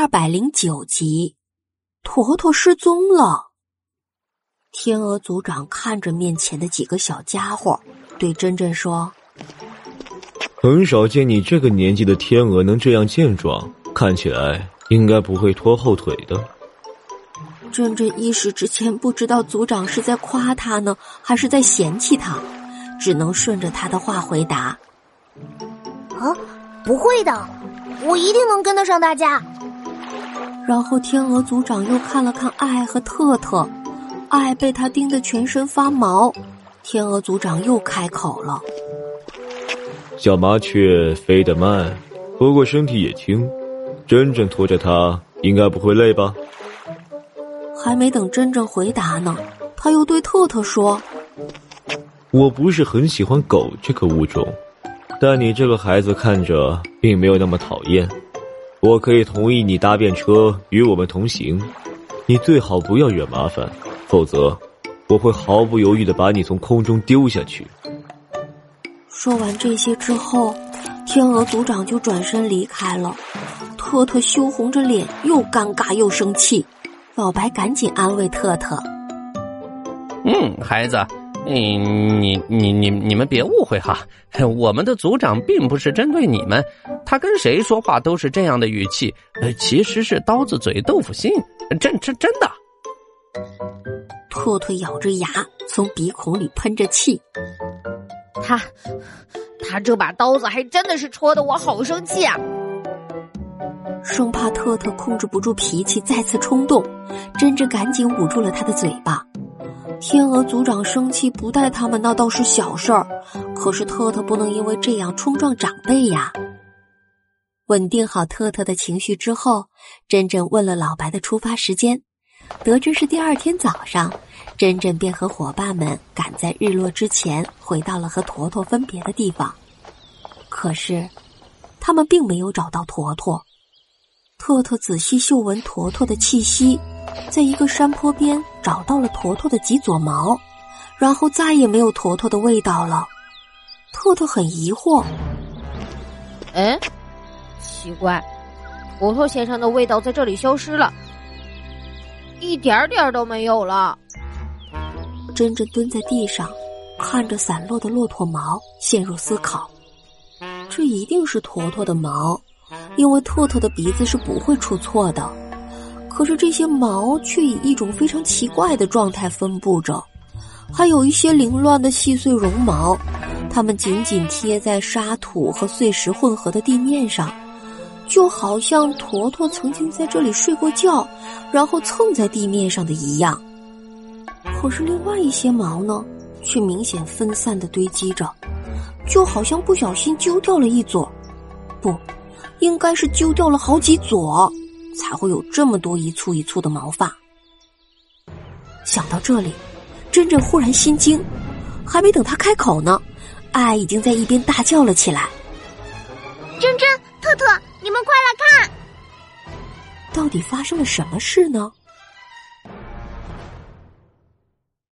二百零九集，坨坨失踪了。天鹅组长看着面前的几个小家伙，对珍珍说：“很少见你这个年纪的天鹅能这样健壮，看起来应该不会拖后腿的。”珍珍一时之间不知道组长是在夸他呢，还是在嫌弃他，只能顺着他的话回答：“啊，不会的，我一定能跟得上大家。”然后天鹅组长又看了看爱和特特，爱被他盯得全身发毛。天鹅组长又开口了：“小麻雀飞得慢，不过身体也轻，真正拖着它应该不会累吧？”还没等真正回答呢，他又对特特说：“我不是很喜欢狗这个物种，但你这个孩子看着并没有那么讨厌。我可以同意你搭便车与我们同行，你最好不要惹麻烦，否则我会毫不犹豫的把你从空中丢下去。”说完这些之后，天鹅族长就转身离开了。特特羞红着脸，又尴尬又生气。老白赶紧安慰特特：“嗯，孩子，你你你你你们别误会哈，我们的组长并不是针对你们，他跟谁说话都是这样的语气，呃，其实是刀子嘴豆腐心，真真真的。”特特咬着牙，从鼻孔里喷着气：“他他这把刀子还真的是戳的我好生气啊！”生怕特特控制不住脾气再次冲动，珍珍赶紧捂住了他的嘴巴。天鹅组长生气不带他们那倒是小事儿，可是特特不能因为这样冲撞长辈呀。稳定好特特的情绪之后，珍珍问了老白的出发时间，得知是第二天早上，珍珍便和伙伴们赶在日落之前回到了和坨坨分别的地方。可是，他们并没有找到坨坨。特特仔细嗅闻坨坨的气息，在一个山坡边找到了坨坨的几撮毛，然后再也没有坨坨的味道了。特特很疑惑：“哎，奇怪，坨坨先生的味道在这里消失了，一点点都没有了。”珍珍蹲在地上，看着散落的骆驼毛，陷入思考：这一定是坨坨的毛。因为特特的鼻子是不会出错的，可是这些毛却以一种非常奇怪的状态分布着，还有一些凌乱的细碎绒毛，它们紧紧贴在沙土和碎石混合的地面上，就好像坨坨曾经在这里睡过觉，然后蹭在地面上的一样。可是另外一些毛呢，却明显分散的堆积着，就好像不小心揪掉了一撮，不。应该是揪掉了好几撮，才会有这么多一簇一簇的毛发。想到这里，珍珍忽然心惊，还没等他开口呢，爱已经在一边大叫了起来：“珍珍，特特，你们快来看！到底发生了什么事呢？”